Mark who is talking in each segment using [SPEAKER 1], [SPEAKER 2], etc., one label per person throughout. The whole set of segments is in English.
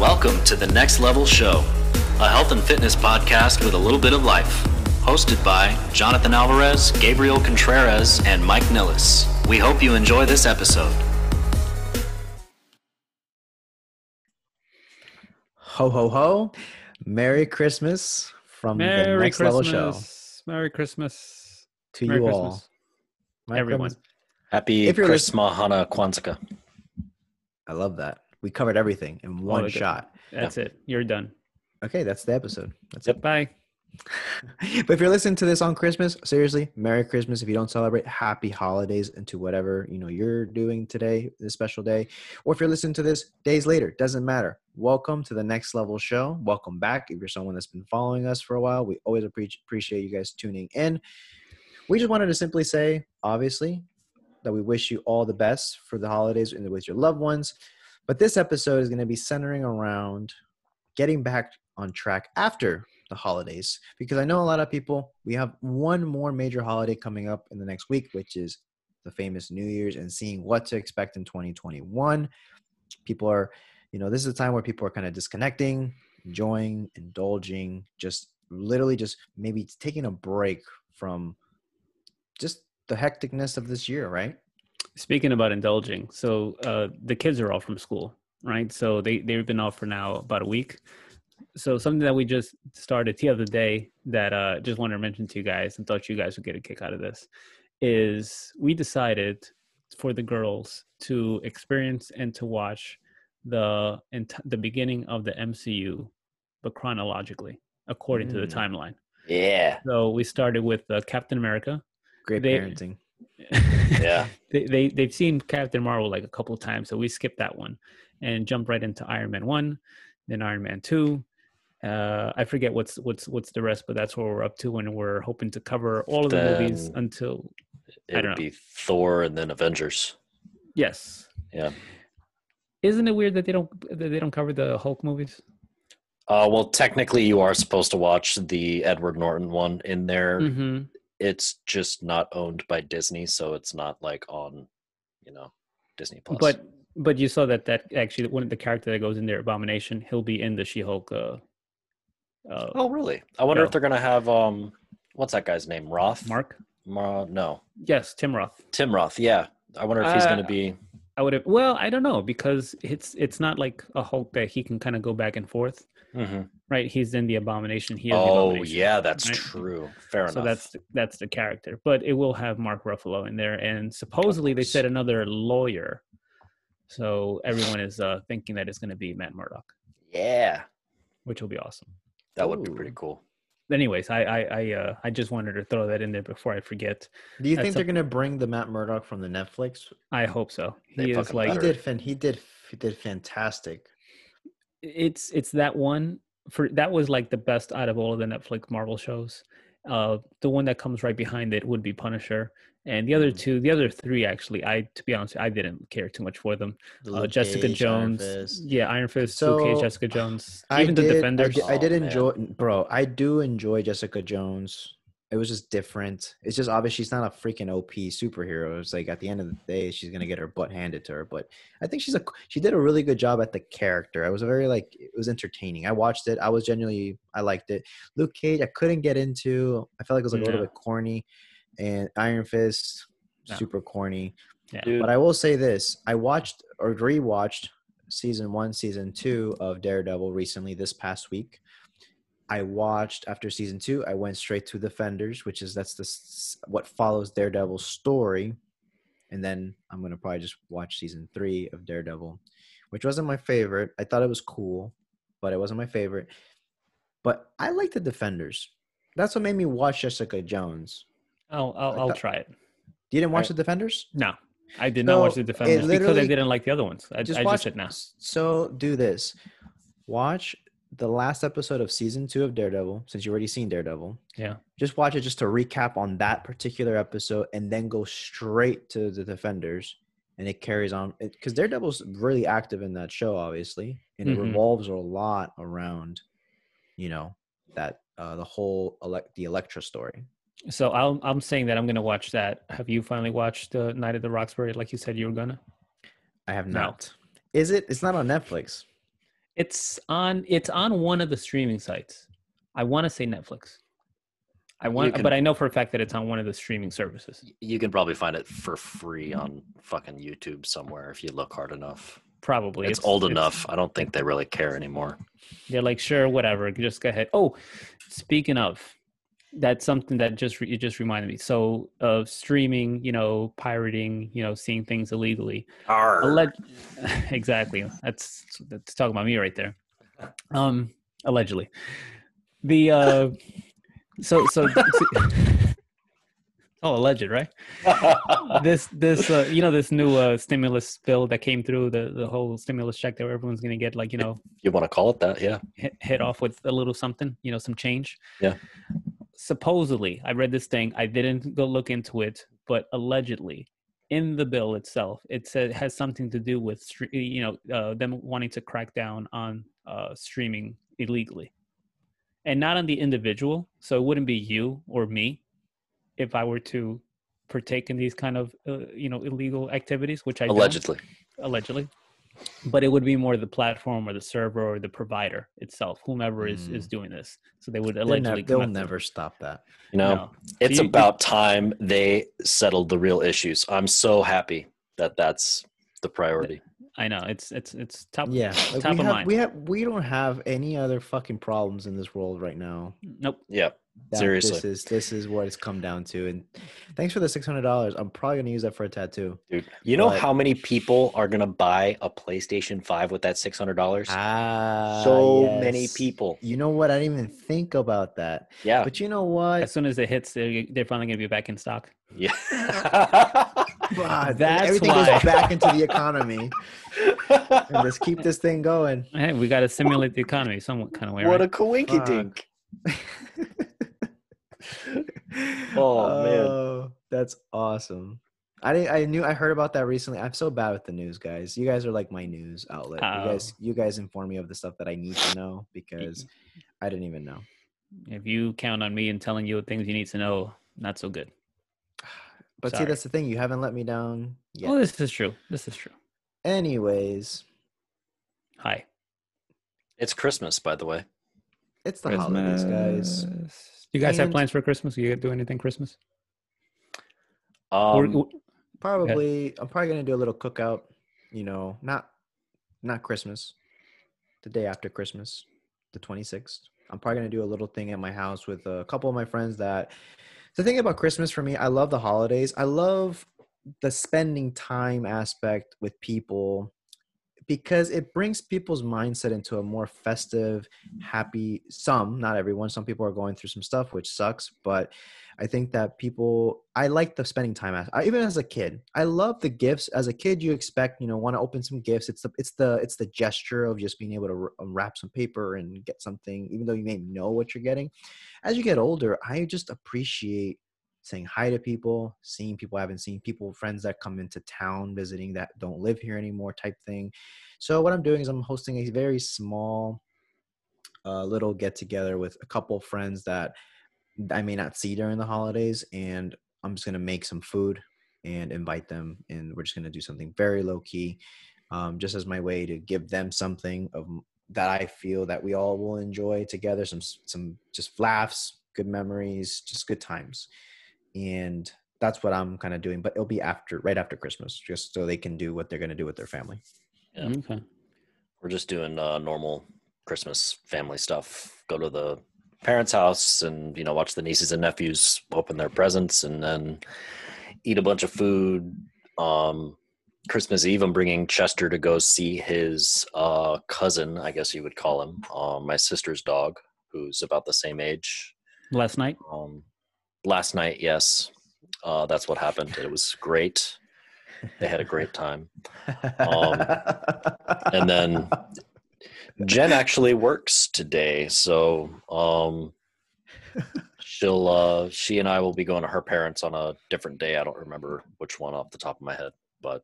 [SPEAKER 1] Welcome to the Next Level Show, a health and fitness podcast with a little bit of life. Hosted by Jonathan Alvarez, Gabriel Contreras, and Mike Nilles. We hope you enjoy this episode.
[SPEAKER 2] Ho ho ho! Merry Christmas from the Next
[SPEAKER 3] Christmas.
[SPEAKER 2] Level Show
[SPEAKER 3] Merry Christmas.
[SPEAKER 2] to
[SPEAKER 3] Merry
[SPEAKER 2] you
[SPEAKER 3] Christmas.
[SPEAKER 2] all. Merry
[SPEAKER 3] Everyone.
[SPEAKER 2] Christmas.
[SPEAKER 1] Happy
[SPEAKER 2] If you're
[SPEAKER 1] Chris Mahana Kwanzaa.
[SPEAKER 2] I love that. We covered everything in one
[SPEAKER 3] okay.
[SPEAKER 2] shot.
[SPEAKER 3] That's it. You're done.
[SPEAKER 2] Okay, that's the episode. That's
[SPEAKER 3] Bye.
[SPEAKER 2] it. Bye. but if you're listening to this on Christmas, seriously, Merry Christmas. If you don't celebrate, Happy Holidays into whatever you know you're doing today, this special day, or if you're listening to this days later, doesn't matter. Welcome to the Next Level Show. Welcome back. If you're someone that's been following us for a while, we always appreciate you guys tuning in. We just wanted to simply say, obviously, that we wish you all the best for the holidays and with your loved ones. But this episode is going to be centering around getting back on track after the holidays because I know a lot of people, we have one more major holiday coming up in the next week, which is the famous New Year's and seeing what to expect in 2021. People are, you know, this is a time where people are kind of disconnecting, enjoying, indulging, just literally just maybe taking a break from just the hecticness of this year, right?
[SPEAKER 3] Speaking about indulging, so uh, the kids are all from school, right? So they they've been off for now about a week. So something that we just started the other day that uh, just wanted to mention to you guys and thought you guys would get a kick out of this is we decided for the girls to experience and to watch the ent- the beginning of the MCU, but chronologically according to the
[SPEAKER 2] Mm.
[SPEAKER 3] timeline.
[SPEAKER 1] Yeah.
[SPEAKER 3] So we started with uh, Captain America.
[SPEAKER 2] Great
[SPEAKER 3] They-
[SPEAKER 2] parenting.
[SPEAKER 1] Yeah.
[SPEAKER 3] they, they they've seen Captain Marvel like a couple of times, so we skipped that one and jumped right into Iron Man one, then Iron Man two. Uh, I forget what's what's what's the rest, but that's what we're up to, and we're hoping to cover all of the movies until
[SPEAKER 1] It
[SPEAKER 3] don't
[SPEAKER 1] would
[SPEAKER 3] know.
[SPEAKER 1] be Thor and then Avengers.
[SPEAKER 3] yes.
[SPEAKER 1] Yeah.
[SPEAKER 3] Isn't it weird that they don't that they don't cover the Hulk movies?
[SPEAKER 1] Uh, well, technically, you are supposed to watch the Edward Norton one in there.
[SPEAKER 3] Mm-hmm.
[SPEAKER 1] It's just not owned by Disney, so it's not like on, you know, Disney Plus.
[SPEAKER 3] But but you saw that that actually one of the character that goes in there, Abomination, he'll be in the She Hulk. Uh, uh,
[SPEAKER 1] oh, really? I wonder
[SPEAKER 3] No.
[SPEAKER 1] if they're gonna have um, what's that guy's name? Roth.
[SPEAKER 3] Mark.
[SPEAKER 1] Mar- no,
[SPEAKER 3] Yes, Tim Roth.
[SPEAKER 1] Tim Roth. Yeah. I wonder if he's
[SPEAKER 3] Uh,
[SPEAKER 1] gonna be.
[SPEAKER 3] I would have. Well, I don't know because it's it's not like a Hulk that he can kind of go back and forth,
[SPEAKER 1] Mhm.
[SPEAKER 3] right? He's in the Abomination. He is the
[SPEAKER 1] Oh,
[SPEAKER 3] Abomination.
[SPEAKER 1] yeah, that's
[SPEAKER 3] right?
[SPEAKER 1] true. Fair
[SPEAKER 3] So
[SPEAKER 1] enough.
[SPEAKER 3] So that's that's the character, but it will have Mark Ruffalo in there, and supposedly they said another lawyer. So everyone is uh, thinking that it's going to be Matt Murdock,
[SPEAKER 1] yeah,
[SPEAKER 3] which will be awesome.
[SPEAKER 1] that would be pretty cool.
[SPEAKER 3] Anyways, I I I, uh, I just wanted to throw that in there before I forget.
[SPEAKER 2] Do you
[SPEAKER 3] That's
[SPEAKER 2] think they're
[SPEAKER 3] a-
[SPEAKER 2] gonna bring the Matt Murdock from the Netflix?
[SPEAKER 3] I hope so.
[SPEAKER 1] They
[SPEAKER 3] He is like
[SPEAKER 2] He did. Fan, he did. He did fantastic.
[SPEAKER 3] it's it's that one for that was like the best out of all of the Netflix Marvel shows. Uh, the one that comes right behind it would be Punisher, and the other
[SPEAKER 2] Mhm.
[SPEAKER 3] two, the other three actually, I to be honest, I didn't care too much for them. Uh,
[SPEAKER 2] Luke
[SPEAKER 3] Jessica
[SPEAKER 2] Cage,
[SPEAKER 3] Jones,
[SPEAKER 2] Fist.
[SPEAKER 3] yeah, Iron Fist, Luke Cage, Jessica Jones,
[SPEAKER 2] I
[SPEAKER 3] even
[SPEAKER 2] did,
[SPEAKER 3] the
[SPEAKER 2] I
[SPEAKER 3] Defenders.
[SPEAKER 2] did, I did
[SPEAKER 1] Oh, man.
[SPEAKER 2] enjoy, bro. I do enjoy Jessica Jones. It was just different. It's just obvious she's not a freaking OP superhero. It's like at the end of the day, she's gonna get her butt handed to her. But I think she's a she did a really good job at the character. I was very like it was entertaining. I watched it. I was genuinely I liked it. Luke Cage, I couldn't get into. I felt like it was like a little bit corny, and Iron Fist,
[SPEAKER 3] No.
[SPEAKER 2] super corny.
[SPEAKER 3] Yeah.
[SPEAKER 2] But I will say this: I watched or rewatched season one, season two of Daredevil recently this past week. I watched after season two. I went straight to Defenders, which is that's the what follows Daredevil's story, and then I'm gonna probably just watch season three of Daredevil, which wasn't my favorite. I thought it was cool, but it wasn't my favorite. But I like the Defenders. That's what made me watch Jessica Jones.
[SPEAKER 3] I'll I'll,
[SPEAKER 2] I
[SPEAKER 3] I'll try it.
[SPEAKER 2] You didn't watch
[SPEAKER 1] Right.
[SPEAKER 2] the Defenders?
[SPEAKER 3] No, I did not watch the Defenders because I didn't like the other ones. I
[SPEAKER 2] just
[SPEAKER 3] I
[SPEAKER 2] watch
[SPEAKER 3] just said no.
[SPEAKER 2] So do this. Watch the last episode of season two of Daredevil, since you've already seen Daredevil.
[SPEAKER 3] Yeah.
[SPEAKER 2] Just watch it just to recap on that particular episode and then go straight to the defenders. And it carries on because Daredevil's really active in that show, obviously. And it
[SPEAKER 3] Mhm.
[SPEAKER 2] revolves a lot around, you know, that uh the whole elect the Elektra story.
[SPEAKER 3] So I'll, I'm saying that I'm gonna watch that. Have you finally watched uh, Night at the Roxbury like you said you were gonna?
[SPEAKER 2] I have
[SPEAKER 3] No.
[SPEAKER 2] not. Is it? It's not on Netflix.
[SPEAKER 3] It's on. It's on one of the streaming sites. I want to say Netflix. I want,
[SPEAKER 4] can-
[SPEAKER 3] but I know for a fact that it's on one of the streaming services.
[SPEAKER 4] You can probably find it for free on fucking YouTube somewhere if you look hard enough.
[SPEAKER 3] Probably
[SPEAKER 4] It's, old enough. I don't think they really care anymore.
[SPEAKER 3] They're like, sure, whatever. Just go ahead. Oh, speaking of, that's something that just re- it just reminded me. So of streaming, you know, pirating, you know, seeing things illegally. Alleg- exactly. That's that's talking about me right there. Um, allegedly, the uh, so so. Oh, alleged, right? This, this, uh, you know, this new uh, stimulus bill that came through the the whole stimulus check that everyone's gonna get, like, you know,
[SPEAKER 4] you want to call it that? Yeah.
[SPEAKER 3] hit, hit off with a little something, you know, some change.
[SPEAKER 4] Yeah.
[SPEAKER 3] Supposedly, I read this thing. I didn't go look into it, but allegedly, in the bill itself, it said has something to do with, you know, uh, them wanting to crack down on uh, streaming illegally, and not on the individual. So it wouldn't be you or me if I were to partake in these kind of, uh, you know, illegal activities, which I don't
[SPEAKER 4] Allegedly.
[SPEAKER 3] Allegedly but it would be more the platform or the server or the provider itself whomever is is mm. doing this so they would
[SPEAKER 2] They'll,
[SPEAKER 3] allegedly
[SPEAKER 2] they'll
[SPEAKER 3] come
[SPEAKER 2] never stop that.
[SPEAKER 4] You know,
[SPEAKER 3] No.
[SPEAKER 4] it's
[SPEAKER 3] So you-
[SPEAKER 4] about time they settled the real issues. I'm so happy that that's the priority.
[SPEAKER 3] i know it's it's it's top
[SPEAKER 2] Yeah, like
[SPEAKER 3] top
[SPEAKER 2] we
[SPEAKER 3] of
[SPEAKER 2] have,
[SPEAKER 3] mind
[SPEAKER 2] we have we don't have any other fucking problems in this world right now.
[SPEAKER 3] nope
[SPEAKER 4] Yeah.
[SPEAKER 2] That
[SPEAKER 4] Seriously.
[SPEAKER 2] this is this is what it's come down to. And thanks for the six hundred dollars. I'm probably gonna use that for a tattoo.
[SPEAKER 4] Dude, you know
[SPEAKER 2] But-
[SPEAKER 4] how many people are going to buy a PlayStation 5 with that $600?
[SPEAKER 2] Ah,
[SPEAKER 4] so many people.
[SPEAKER 2] You know what? I didn't even think about that.
[SPEAKER 4] Yeah.
[SPEAKER 2] But you know what?
[SPEAKER 3] as soon as it hits they're, they're finally going to be back in stock
[SPEAKER 4] Yeah.
[SPEAKER 2] God,
[SPEAKER 3] That's
[SPEAKER 2] everything
[SPEAKER 3] why.
[SPEAKER 2] goes back into the economy. and let's keep this thing going.
[SPEAKER 3] hey we got to simulate the economy some kind of way
[SPEAKER 4] what
[SPEAKER 3] right?
[SPEAKER 4] a coinky dink. Oh, man.
[SPEAKER 2] Oh, that's awesome. I didn't, I knew I heard about that recently. I'm so bad with the news, guys. You guys are like my news outlet. You guys oh. you guys inform me of the stuff that I need to know because I didn't even know.
[SPEAKER 3] if you count on me and telling you things you need to know not so good
[SPEAKER 2] But see, that's the thing. You haven't let me down yet.
[SPEAKER 3] oh this is true this is true
[SPEAKER 2] Anyways,
[SPEAKER 3] hi
[SPEAKER 4] It's Christmas, by the way.
[SPEAKER 2] it's the holidays, guys.
[SPEAKER 3] Christmas. you guys have plans for christmas you do anything christmas
[SPEAKER 4] Um,
[SPEAKER 3] or-
[SPEAKER 2] Probably, I'm probably gonna do a little cookout. You know, not not Christmas, the day after Christmas, the 26th. I'm probably gonna do a little thing at my house with a couple of my friends. That the thing about Christmas for me, I love the holidays. I love the spending time aspect with people because it brings people's mindset into a more festive, happy. Some, not everyone. Some people are going through some stuff, which sucks. But I think that people, I like the spending time. as- even as a kid, I love the gifts. As a kid, you expect, you know, want to open some gifts. It's the, it's the, it's the gesture of just being able to r- um, wrap some paper and get something, even though you may know what you're getting. As you get older, I just appreciate saying hi to people, seeing people I haven't seen, people, friends that come into town visiting that don't live here anymore, type thing. So what I'm doing is I'm hosting a very small, uh, little get together with a couple friends that I may not see during the holidays, and I'm just gonna make some food and invite them, and we're just gonna do something very low key, um, just as my way to give them something of that I feel that we all will enjoy together. Some some just laughs, good memories, just good times, and that's what I'm kind of doing. But it'll be after, right after Christmas, just so they can do what they're gonna do with their family.
[SPEAKER 4] Yeah.
[SPEAKER 3] okay
[SPEAKER 4] we're just doing uh, normal Christmas family stuff. Go to the parents' house and you know watch the nieces and nephews open their presents, and then eat a bunch of food. Um, Christmas Eve, I'm bringing Chester to go see his uh, cousin, I guess you would call him, um, my sister's dog, who's about the same age.
[SPEAKER 3] last night
[SPEAKER 4] Um, last night, yes, uh, that's what happened. It was great. They had a great time. Um, and then Jen actually works today, so um, she'll uh, she and I will be going to her parents on a different day. I don't remember which one off the top of my head, but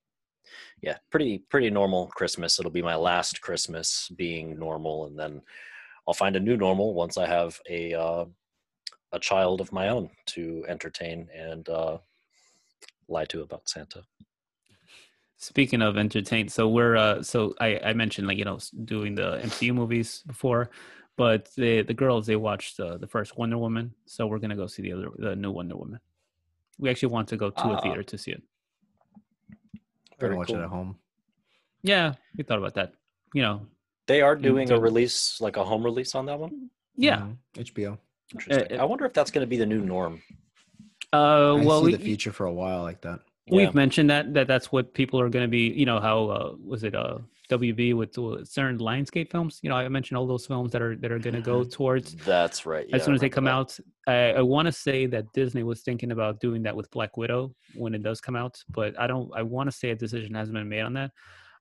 [SPEAKER 4] yeah, pretty pretty normal Christmas. It'll be my last Christmas being normal, and then I'll find a new normal once I have a uh, a child of my own to entertain and uh, lie to about Santa.
[SPEAKER 3] Speaking of entertain, so we're uh, so I, I mentioned like you know doing the MCU movies before, but the the girls they watched uh, the first Wonder Woman, so we're gonna go see the other the new Wonder Woman. We actually want to go to a
[SPEAKER 4] Ah.
[SPEAKER 3] theater to see it.
[SPEAKER 2] We're
[SPEAKER 4] Very
[SPEAKER 2] gonna watch
[SPEAKER 4] cool.
[SPEAKER 2] it at home.
[SPEAKER 3] Yeah, we thought about that. You know,
[SPEAKER 4] They are doing a release, like a home release on that one.
[SPEAKER 3] yeah.
[SPEAKER 2] Mhm. HBO.
[SPEAKER 4] Interesting.
[SPEAKER 3] uh,
[SPEAKER 4] I wonder if that's going to be the new norm.
[SPEAKER 3] Uh,
[SPEAKER 2] I
[SPEAKER 3] well,
[SPEAKER 2] see
[SPEAKER 3] we,
[SPEAKER 2] the future for a while like that.
[SPEAKER 3] we've
[SPEAKER 4] Yeah.
[SPEAKER 3] mentioned that that that's what people are going to be. You know how uh, was it uh WB with the certain Lionsgate films? You know, I mentioned all those films that are that are going to go towards
[SPEAKER 4] That's right.
[SPEAKER 3] as soon as they come
[SPEAKER 4] remember
[SPEAKER 3] out. I, I want to say that Disney was thinking about doing that with Black Widow when it does come out, but I don't. I want to say a decision hasn't been made on that.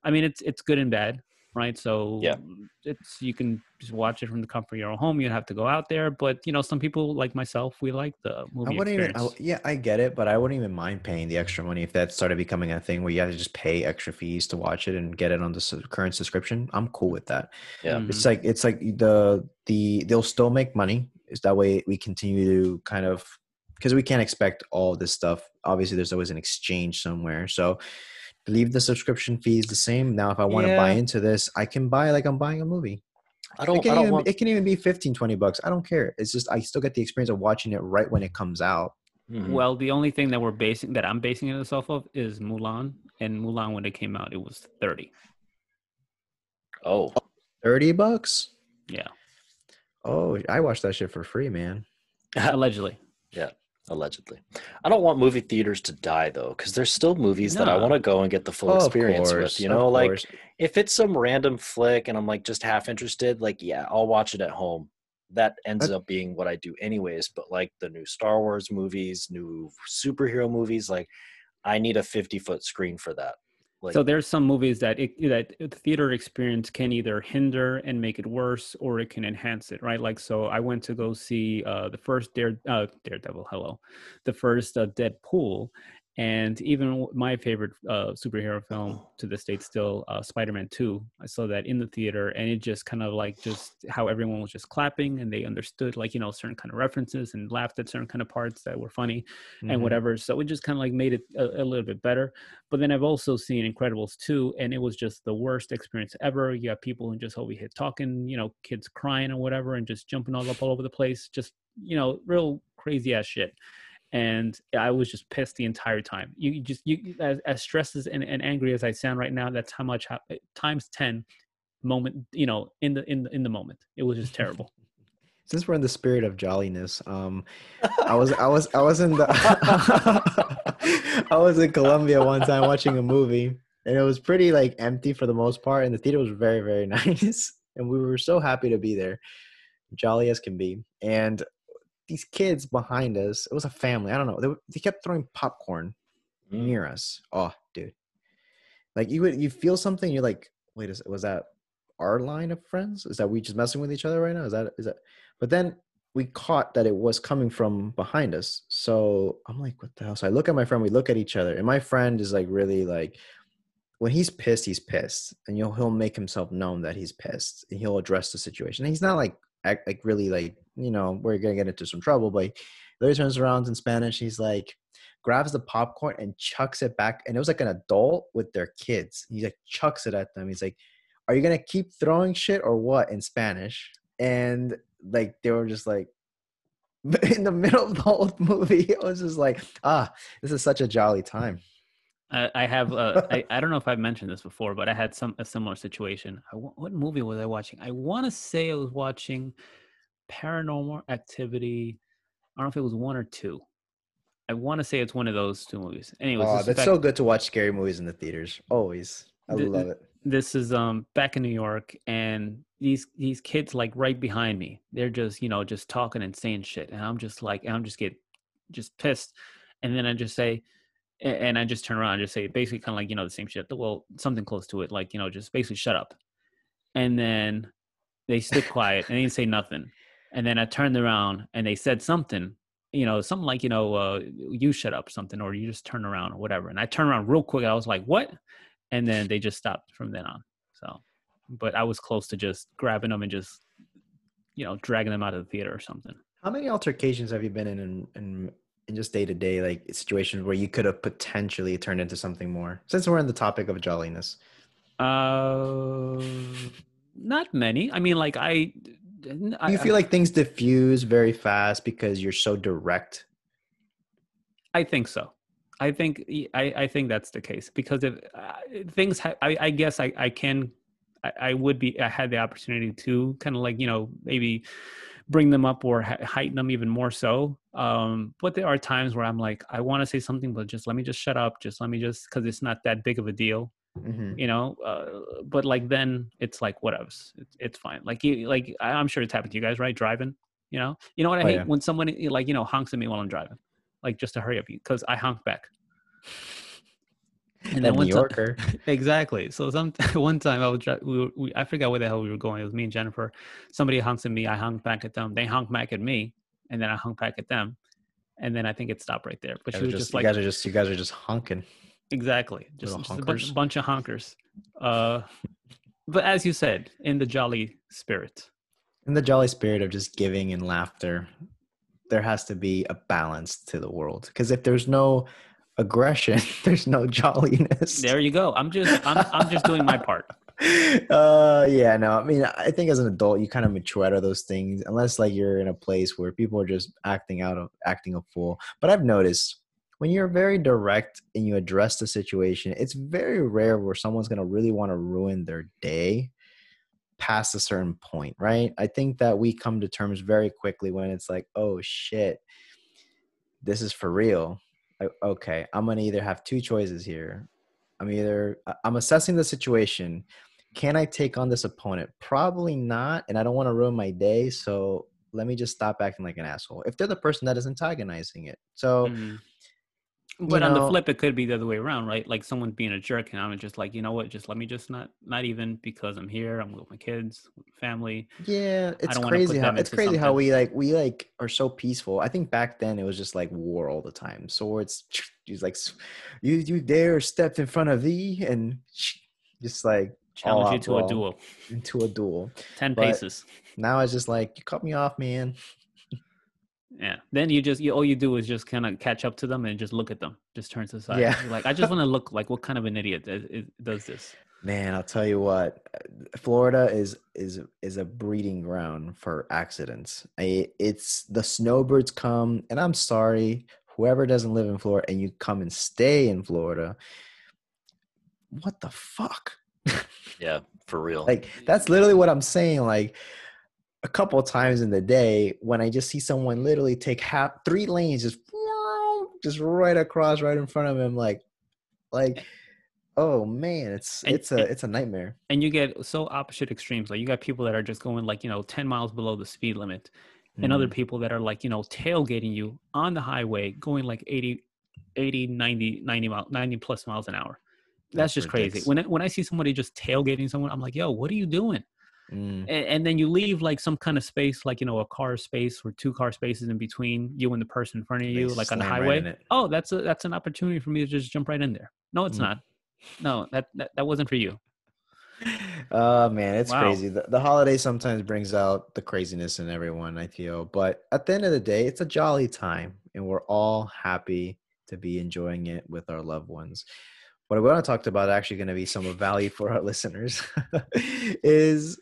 [SPEAKER 3] I mean, it's it's good and bad, right? So
[SPEAKER 4] Yeah.
[SPEAKER 3] it's you can just watch it from the comfort of your own home. You don't have to go out there, but you know, some people like myself, we like the movie
[SPEAKER 2] I wouldn't even.
[SPEAKER 3] experience.
[SPEAKER 2] I, yeah, I get it, but I wouldn't even mind paying the extra money if that started becoming a thing where you have to just pay extra fees to watch it and get it on the s- current subscription. I'm cool with that.
[SPEAKER 4] Yeah.
[SPEAKER 3] Mhm.
[SPEAKER 2] It's like it's like the the they'll still make money. Is that way we continue to kind of because we can't expect all this stuff. Obviously, there's always an exchange somewhere. So leave the subscription fees the same. Now, if I want to buy into this, I can buy like I'm buying a movie.
[SPEAKER 4] I don't.
[SPEAKER 2] can,
[SPEAKER 4] I don't
[SPEAKER 2] even,
[SPEAKER 4] want.
[SPEAKER 2] it can even be 15, 20 bucks. I don't care. It's just I still get the experience of watching it right when it comes out.
[SPEAKER 4] Mhm.
[SPEAKER 3] Well, the only thing that we're basing that I'm basing it off of is Mulan, and Mulan when it came out, it was thirty.
[SPEAKER 4] oh,
[SPEAKER 2] 30 bucks?
[SPEAKER 3] Yeah,
[SPEAKER 2] Oh, I watched that shit for free, man.
[SPEAKER 3] allegedly.
[SPEAKER 4] Allegedly. I don't want movie theaters to die though, because there's still movies that I want to go and get the full
[SPEAKER 2] Of
[SPEAKER 4] experience
[SPEAKER 2] course,
[SPEAKER 4] with. You know, like
[SPEAKER 2] course.
[SPEAKER 4] if it's some random flick and I'm like just half interested, like yeah, I'll watch it at home. That ends up being what I do anyways. But like the new Star Wars movies, new superhero movies, like I need a 50 foot screen for that. Like
[SPEAKER 3] so there's some movies that it, that the theater experience can either hinder and make it worse, or it can enhance it, right? Like so, I went to go see uh, the first Dare uh, Daredevil, hello, the first uh, Deadpool, and even my favorite uh, superhero film to this date still uh, Spider-Man Two. I saw that in the theater, and it just kind of like just how everyone was just clapping and they understood like you know certain kind of references and laughed at certain kind of parts that were funny and
[SPEAKER 2] Mhm.
[SPEAKER 3] whatever. So it just kind of like made it a, a little bit better. But then I've also seen Incredibles 2, and it was just the worst experience ever. You got people who just over here talking, you know, kids crying or whatever, and just jumping all up all over the place. Just, you know, real crazy ass shit. And I was just pissed the entire time. You just, you as, as stressed as and, and angry as I sound right now, that's how much, how, times 10 moment, you know, in the, in the, in the moment. It was just terrible.
[SPEAKER 2] Since we're in the spirit of jolliness, um, I was I was I was in the I was in Colombia one time watching a movie, and it was pretty like empty for the most part, and the theater was very very nice, and we were so happy to be there, jolly as can be. And these kids behind us, it was a family. I don't know. They, they kept throwing popcorn
[SPEAKER 4] Mm.
[SPEAKER 2] near us. Oh, dude, like you would you feel something? You're like, wait, is, was that our line of friends? Is that we just messing with each other right now? Is that is that? But then we caught that it was coming from behind us. So I'm like, what the hell? So I look at my friend. We look at each other, and my friend is like really like. When he's pissed, he's pissed, and you'll he'll make himself known that he's pissed, and he'll address the situation. And he's not like act, like really like you know we're gonna get into some trouble, but literally turns around in Spanish. He's like, grabs the popcorn and chucks it back. And it was like an adult with their kids. He like chucks it at them. He's like, Are you gonna keep throwing shit or what in Spanish? And like they were just like in the middle of the whole movie, it was just like, ah, this is such a jolly time.
[SPEAKER 3] I, I have uh, I, I don't know if I've mentioned this before, but I had some a similar situation. I, what movie was I watching? I want to say I was watching Paranormal Activity. I don't know if it was one or two. I want to say it's one of those two movies. Anyways,
[SPEAKER 2] Oh, that's
[SPEAKER 3] back,
[SPEAKER 2] so good to watch scary movies in the theaters. Always. I
[SPEAKER 3] The-
[SPEAKER 2] love it.
[SPEAKER 3] this is um back in New York, and these these kids like right behind me. They're just you know just talking and saying shit, and I'm just like I'm just get just pissed, and then I just say, and I just turn around and just say basically kind of like you know the same shit. Well, something close to it, like you know just basically shut up, and then they stood quiet and they didn't say nothing, and then I turned around and they said something. You know, something like, you know, uh, you shut up, something, or you just turn around or whatever. And I turned around real quick. I was like, what? and then they just stopped from then on. So, but I was close to just grabbing them and just, you know, dragging them out of the theater or something.
[SPEAKER 2] How many altercations have you been in in, in in just day to day like situations where you could have potentially turned into something more? Since we're on the topic of jolliness.
[SPEAKER 3] Uh, not many. I mean, like I.
[SPEAKER 2] Do you feel like things diffuse very fast because you're so direct?
[SPEAKER 3] I think so. I think I, I think that's the case because if uh, things ha- I, I guess I, I can I, I would be I had the opportunity to kind of like you know maybe bring them up or ha- heighten them even more so. Um but there are times where I'm like I want to say something but just let me just shut up. Just let me just because it's not that big of a deal
[SPEAKER 2] Mm-hmm.
[SPEAKER 3] you know uh, but like then it's like whatever it's, it's fine. Like you like I- i'm sure it's happened to you guys right? Driving you know? You know what i
[SPEAKER 2] Oh,
[SPEAKER 3] hate?
[SPEAKER 2] yeah.
[SPEAKER 3] when someone like you know honks at me while i'm driving like just to hurry up because i honk back
[SPEAKER 2] And
[SPEAKER 3] then
[SPEAKER 2] New Yorker.
[SPEAKER 3] exactly so some one time i was we, we i forgot where the hell we were going it was me and jennifer somebody honks at me i honk back at them they honk back at me and then i honk back at them and then i think it stopped right there but
[SPEAKER 2] You
[SPEAKER 3] she
[SPEAKER 2] guys,
[SPEAKER 3] was
[SPEAKER 2] are
[SPEAKER 3] just,
[SPEAKER 2] just,
[SPEAKER 3] like
[SPEAKER 2] you guys are just you guys are just honking.
[SPEAKER 3] Exactly. Just, just a bunch, bunch of honkers. Uh, but as you said, in the jolly spirit.
[SPEAKER 2] In the jolly spirit of just giving and laughter, there has to be a balance to the world. Because if there's no aggression, there's no jolliness.
[SPEAKER 3] There you go. I'm just I'm I'm just doing my part.
[SPEAKER 2] uh yeah no i mean i think as an adult you kind of mature out of those things unless like you're in a place where people are just acting out of acting a fool but i've noticed when you're very direct and you address the situation it's very rare where someone's going to really want to ruin their day past a certain point right i think that we come to terms very quickly when it's like oh shit this is for real okay i'm to either have two choices here i'm either i'm assessing the situation can I take on this opponent? Probably not. And I don't want to ruin my day. So let me just stop acting like an asshole. If they're the person that is antagonizing it. So
[SPEAKER 3] Mhm. But on
[SPEAKER 2] know-
[SPEAKER 3] the flip, it could be the other way around, right? Like someone being a jerk, and I'm just like, you know what? Just let me just not not even because I'm here. I'm with my kids, with family.
[SPEAKER 2] yeah, it's crazy how it's crazy how we like we like are so peaceful. I think back then it was just like war all the time. Swords, just like you you dare step in front of thee and just like
[SPEAKER 3] Challenge you to a duel,
[SPEAKER 2] into a duel.
[SPEAKER 3] ten
[SPEAKER 2] But-
[SPEAKER 3] paces.
[SPEAKER 2] Now it's just like you cut me off, man.
[SPEAKER 3] Yeah. Then you just you, all you do is just kind of catch up to them and just look at them. Just turn to the side.
[SPEAKER 2] Yeah.
[SPEAKER 3] Like I just want to look like what kind of an idiot is, is, does this?
[SPEAKER 2] Man, I'll tell you what, Florida is is is a breeding ground for accidents. I, it's the snowbirds come, and I'm sorry, whoever doesn't live in Florida and you come and stay in Florida, what the fuck?
[SPEAKER 4] Yeah, for real.
[SPEAKER 2] Like that's literally what I'm saying. Like a couple of times in the day when I just see someone literally take half three lanes, just just right across, right in front of him, like like oh man, it's
[SPEAKER 3] And-
[SPEAKER 2] it's a
[SPEAKER 3] and-
[SPEAKER 2] it's a nightmare.
[SPEAKER 3] and you get so opposite extremes like you got people that are just going like you know 10 miles below the speed limit and other
[SPEAKER 2] Mm.
[SPEAKER 3] people that are like you know tailgating you on the highway going like 80 80 90 90 mile 90 plus miles an hour that's,
[SPEAKER 2] That's
[SPEAKER 3] just crazy when I, when i see somebody just tailgating someone i'm like yo what are you doing
[SPEAKER 2] Mm.
[SPEAKER 3] and, and then you leave like some kind of space like you know a car space or two car spaces in between you and the person in front of
[SPEAKER 2] They
[SPEAKER 3] you like on the
[SPEAKER 2] slam right
[SPEAKER 3] highway oh that's a that's an opportunity for me to just jump right in there no it's
[SPEAKER 2] Mm.
[SPEAKER 3] not no that, that that wasn't for you
[SPEAKER 2] Oh man, it's
[SPEAKER 3] Wow.
[SPEAKER 2] crazy. The, the holiday sometimes brings out the craziness in everyone, I feel. But at the end of the day, it's a jolly time and we're all happy to be enjoying it with our loved ones. What I want to talk about actually going to be some of value for our listeners is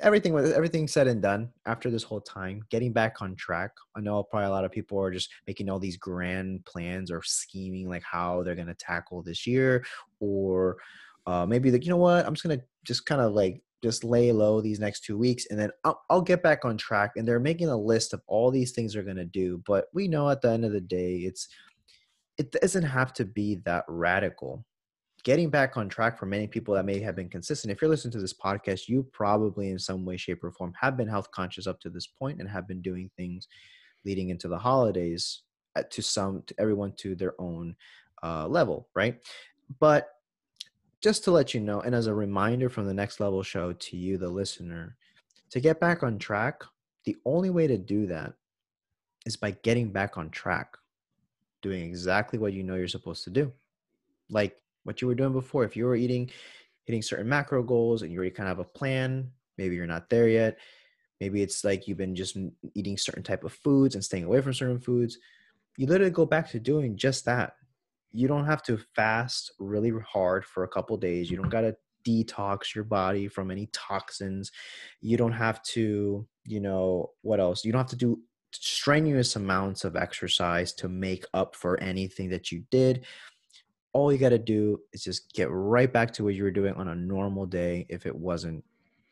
[SPEAKER 2] everything with everything said and done after this whole time, getting back on track. I know probably a lot of people are just making all these grand plans or scheming like how they're going to tackle this year or uh, maybe like you know what? I'm just gonna just kind of like just lay low these next two weeks and then I'll, I'll get back on track. And they're making a list of all these things they're gonna do but we know at the end of the day it's it doesn't have to be that radical getting back on track for many people that may have been consistent if you're listening to this podcast you probably in some way shape or form have been health conscious up to this point and have been doing things leading into the holidays uh, to some to everyone to their own uh, level right but just to let you know, and as a reminder from the next level show to you, the listener, to get back on track, the only way to do that is by getting back on track, doing exactly what you know you're supposed to do. Like what you were doing before. If you were eating, hitting certain macro goals and you already kind of have a plan, maybe you're not there yet. Maybe it's like you've been just eating certain type of foods and staying away from certain foods. you literally go back to doing just that. You don't have to fast really hard for a couple days. You don't got to detox your body from any toxins. You don't have to, you know, what else? You don't have to do strenuous amounts of exercise to make up for anything that you did. All you got to do is just get right back to what you were doing on a normal day if it wasn't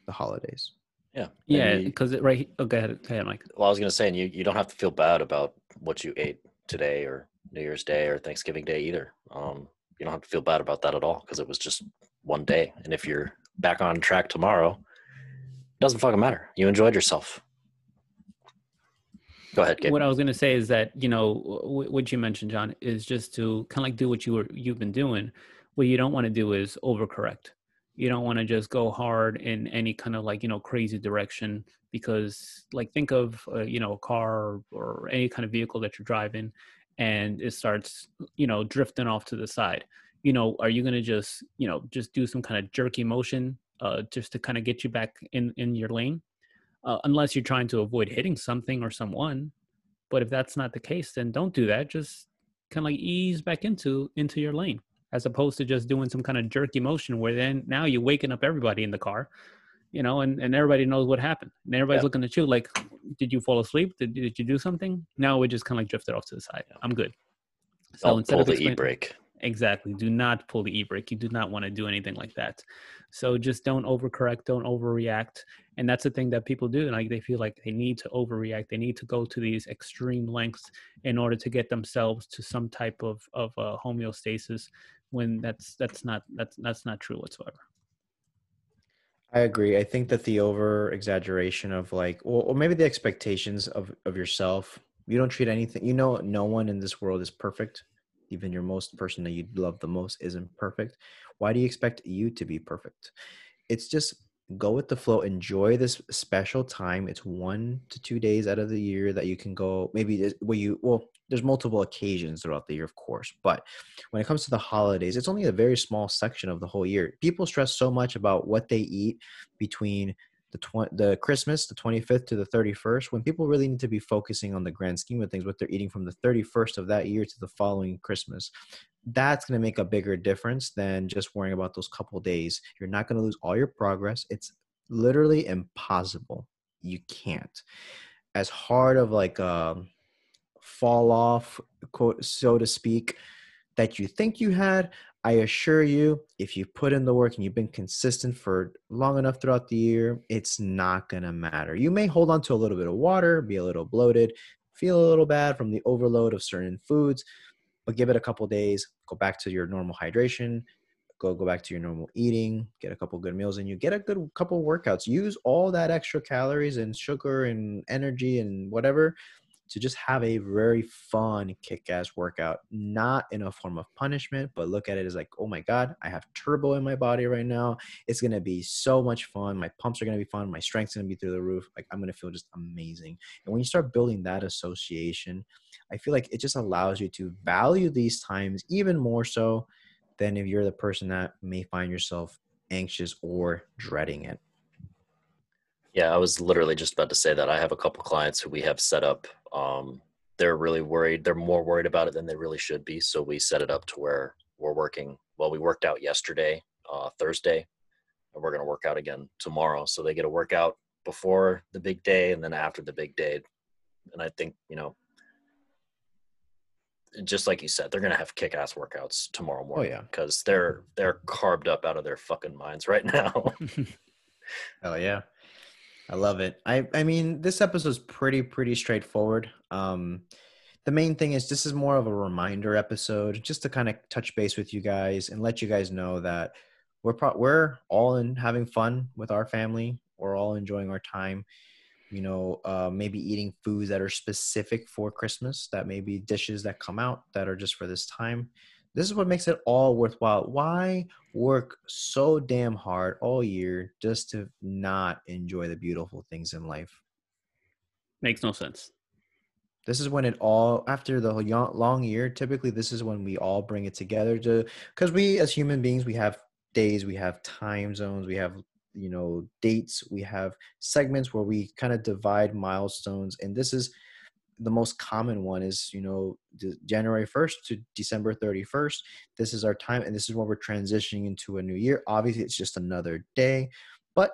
[SPEAKER 2] the holidays.
[SPEAKER 4] Yeah.
[SPEAKER 3] Yeah, because it right. Oh, go ahead, go ahead, Mike.
[SPEAKER 4] well, I was going to say, and you, you don't have to feel bad about what you ate today or New Year's Day or Thanksgiving Day either. Um, you don't have to feel bad about that at all because it was just one day. And if you're back on track tomorrow, it doesn't fucking matter. You enjoyed yourself. Go ahead, Gabe.
[SPEAKER 3] What I was going to say is that you know w- what you mentioned, John, is just to kind of like do what you were you've been doing. What you don't want to do is overcorrect. You don't want to just go hard in any kind of like you know crazy direction because like think of uh, you know a car or, or any kind of vehicle that you're driving, and it starts you know drifting off to the side. You know, are you going to just you know just do some kind of jerky motion uh, just to kind of get you back in in your lane? Uh, unless you're trying to avoid hitting something or someone. But if that's not the case, then don't do that. Just kind of like ease back into into your lane, as opposed to just doing some kind of jerky motion where then now you're waking up everybody in the car, you know, and, and everybody knows what happened. And everybody's
[SPEAKER 4] Yeah.
[SPEAKER 3] looking at you like, did you fall asleep? Did, did you do something? No, we just kind of like drifted off to the side. I'm good. So
[SPEAKER 4] Don't
[SPEAKER 3] instead
[SPEAKER 4] pull
[SPEAKER 3] of
[SPEAKER 4] the e brake.
[SPEAKER 3] Exactly. Do not pull the e-brake. You do not want to do anything like that. So just don't overcorrect, don't overreact. And that's the thing that people do. Like they feel like they need to overreact. They need to go to these extreme lengths in order to get themselves to some type of of uh, homeostasis. When that's that's not that's that's not true whatsoever.
[SPEAKER 2] I agree. I think that the over exaggeration of like, or, or maybe the expectations of of yourself. You don't treat anything. You know, no one in this world is perfect. Even your most person that you love the most isn't perfect. Why do you expect you to be perfect? It's just go with the flow. Enjoy this special time. It's one to two days out of the year that you can go. Maybe where you well, there's multiple occasions throughout the year, of course, but when it comes to the holidays, it's only a very small section of the whole year. People stress so much about what they eat between the tw- the Christmas, the 25th to the 31st, when people really need to be focusing on the grand scheme of things, what they're eating from the 31st of that year to the following Christmas. That's going to make a bigger difference than just worrying about those couple days. You're not going to lose all your progress. It's literally impossible. You can't. As hard of like a fall off, quote, so to speak, that you think you had, I assure you, if you put in the work and you've been consistent for long enough throughout the year, it's not going to matter. You may hold on to a little bit of water, be a little bloated, feel a little bad from the overload of certain foods, but give it a couple days, go back to your normal hydration, go go back to your normal eating, get a couple good meals and you get a good couple workouts. Use all that extra calories and sugar and energy and whatever to just have a very fun kick-ass workout not in a form of punishment but look at it as like oh my god i have turbo in my body right now. It's going to be so much fun. My pumps are going to be fun. My strength's going to be through the roof. Like i'm going to feel just amazing. And when you start building that association i feel like it just allows you to value these times even more so than if you're the person that may find yourself anxious or dreading it
[SPEAKER 4] Yeah, I was literally just about to say that. I have a couple clients who we have set up. Um, they're really worried. They're more worried about it than they really should be. So we set it up to where we're working. Well, we worked out yesterday, uh, Thursday, and we're going to work out again tomorrow. So they get a workout before the big day and then after the big day. And I think, you know, just like you said, they're going to have kick ass workouts tomorrow morning.
[SPEAKER 2] yeah.
[SPEAKER 4] Because they're, they're carbed up out of their fucking minds right now.
[SPEAKER 2] Oh yeah. I love it. I I mean, this episode's pretty pretty straightforward. Um the main thing is this is more of a reminder episode just to kind of touch base with you guys and let you guys know that we're pro- we're all in having fun with our family. We're all enjoying our time. You know, uh, maybe eating foods that are specific for Christmas, that may be dishes that come out that are just for this time. This is what makes it all worthwhile. Why work so damn hard all year just to not enjoy the beautiful things in life?
[SPEAKER 3] Makes no sense.
[SPEAKER 2] This is when it all after the long year. Typically, this is when we all bring it together to because we as human beings we have days, we have time zones, we have you know dates, we have segments where we kind of divide milestones, and this is the most common one is you know January 1st to December 31st. This is our time, and this is when we're transitioning into a new year. Obviously, it's just another day, but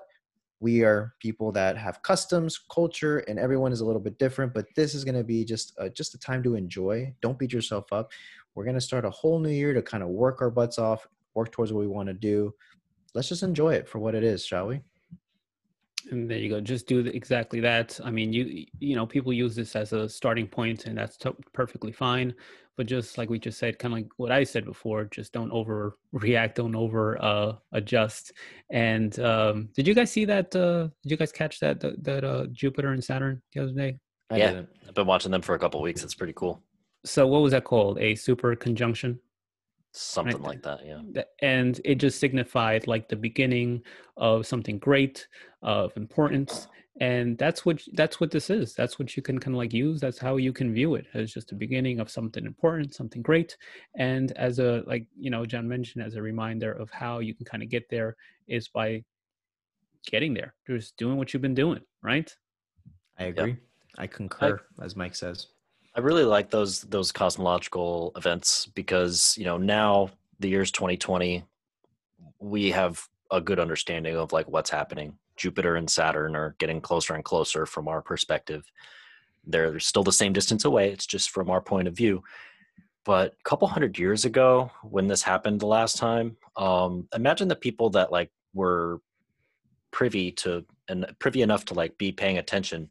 [SPEAKER 2] we are people that have customs, culture, and everyone is a little bit different. But this is going to be just a, just a time to enjoy. Don't beat yourself up. We're going to start a whole new year to kind of work our butts off, work towards what we want to do. Let's just enjoy it for what it is, shall we?
[SPEAKER 3] And there you go. Just do the, exactly that. I mean, you you know, people use this as a starting point, and that's to- perfectly fine. But just like we just said, kind of like what I said before, just don't overreact, don't over uh, adjust. And um, did you guys see that? Uh, did you guys catch that that, that uh, Jupiter and Saturn the other day?
[SPEAKER 2] I
[SPEAKER 4] yeah,
[SPEAKER 2] didn't.
[SPEAKER 4] I've been watching them for a couple weeks. It's pretty cool.
[SPEAKER 3] So what was that called? A super conjunction.
[SPEAKER 4] Something like that. Yeah.
[SPEAKER 3] And it just signified like the beginning of something great of importance and that's what that's what this is that's what you can kind of like use that's how you can view it as just the beginning of something important something great and as a like you know john mentioned as a reminder of how you can kind of get there is by getting there just doing what you've been doing right
[SPEAKER 2] I agree. I concur, as Mike says.
[SPEAKER 4] I really like those those cosmological events because you know now the year's 2020, we have a good understanding of like what's happening. Jupiter and Saturn are getting closer and closer from our perspective. They're still the same distance away. It's just from our point of view. But a couple hundred years ago, when this happened the last time, um, imagine the people that like were privy to and privy enough to like be paying attention.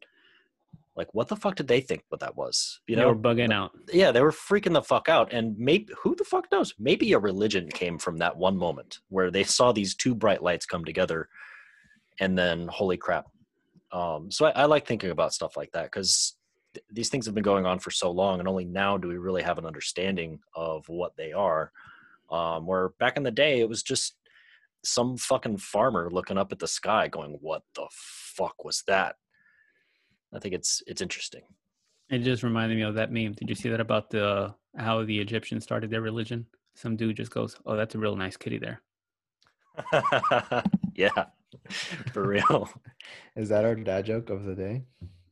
[SPEAKER 4] Like, what the fuck did they think what that was? You know,
[SPEAKER 3] know bugging out
[SPEAKER 4] yeah, they were freaking the fuck out. And maybe who the fuck knows? Maybe a religion came from that one moment where they saw these two bright lights come together, and then holy crap. Um, so I, I like thinking about stuff like that because th- these things have been going on for so long, and only now do we really have an understanding of what they are. Um, where back in the day, it was just some fucking farmer looking up at the sky, going, "What the fuck was that?" I think it's it's interesting.
[SPEAKER 3] it just reminded me of that meme did you see that about the how the egyptians started their religion some dude just goes oh that's a real nice kitty there
[SPEAKER 4] yeah, for real.
[SPEAKER 2] Is that our dad joke of the day?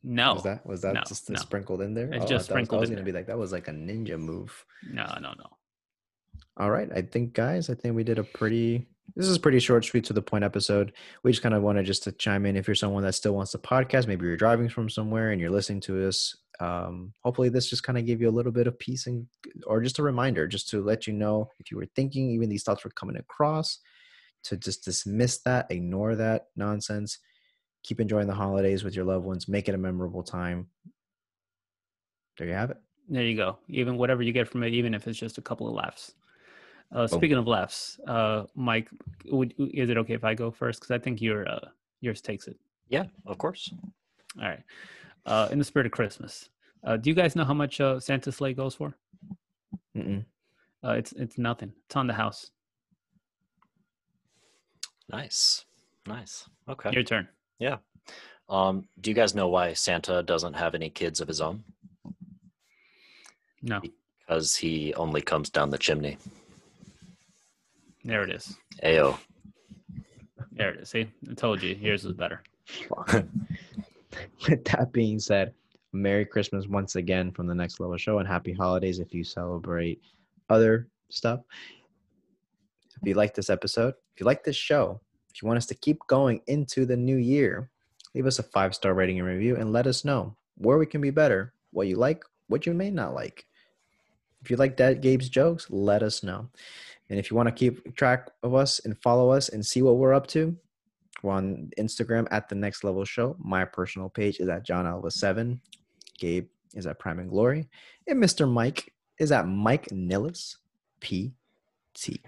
[SPEAKER 3] no
[SPEAKER 2] Was that was that
[SPEAKER 3] no,
[SPEAKER 2] just
[SPEAKER 3] no.
[SPEAKER 2] sprinkled in there?
[SPEAKER 3] It's oh,
[SPEAKER 2] I
[SPEAKER 3] just
[SPEAKER 2] thought- I was-
[SPEAKER 3] sprinkled
[SPEAKER 2] I was
[SPEAKER 3] in
[SPEAKER 2] gonna be like that was like a ninja move.
[SPEAKER 3] no no no
[SPEAKER 2] All right, I think guys, I think we did a pretty. This is a pretty short, sweet to the point episode. We just kind of wanted just to chime in. If you're someone that still wants the podcast, maybe you're driving from somewhere and you're listening to us. Um, hopefully, this just kind of gave you a little bit of peace and, or just a reminder, just to let you know if you were thinking even these thoughts were coming across, to just dismiss that, ignore that nonsense. Keep enjoying the holidays with your loved ones. Make it a memorable time. There you have it.
[SPEAKER 3] There you go. Even whatever you get from it, even if it's just a couple of laughs. Uh,
[SPEAKER 2] Boom.
[SPEAKER 3] speaking of laughs, uh, Mike, would, is it okay if I go first? Because I think your uh, yours takes it.
[SPEAKER 4] Yeah, of course.
[SPEAKER 3] All right. Uh, in the spirit of Christmas, uh, do you guys know how much uh, Santa's sleigh goes for?
[SPEAKER 2] Mm-mm.
[SPEAKER 3] Uh, it's it's nothing. It's on the house.
[SPEAKER 4] Nice, nice. Okay.
[SPEAKER 3] Your turn. Yeah.
[SPEAKER 4] Um, do you guys know why Santa doesn't have any kids of his own?
[SPEAKER 3] No,
[SPEAKER 4] Because he only comes down the chimney.
[SPEAKER 3] There it is.
[SPEAKER 4] Ayo.
[SPEAKER 3] There it is. See, I told you. Yours was better.
[SPEAKER 2] With that being said, Merry Christmas once again from the Next Level Show and Happy Holidays if you celebrate other stuff. If you like this episode, if you like this show, if you want us to keep going into the new year, leave us a five star rating and review and let us know where we can be better, what you like, what you may not like. If you like Dad Gabe's jokes, let us know. And if you want to keep track of us and follow us and see what we're up to, we're on Instagram at the Next Level Show. My personal page is at John Alva Seven. Gabe is at Prime and Glory, and Mr. Mike is at Mike Nilles PT.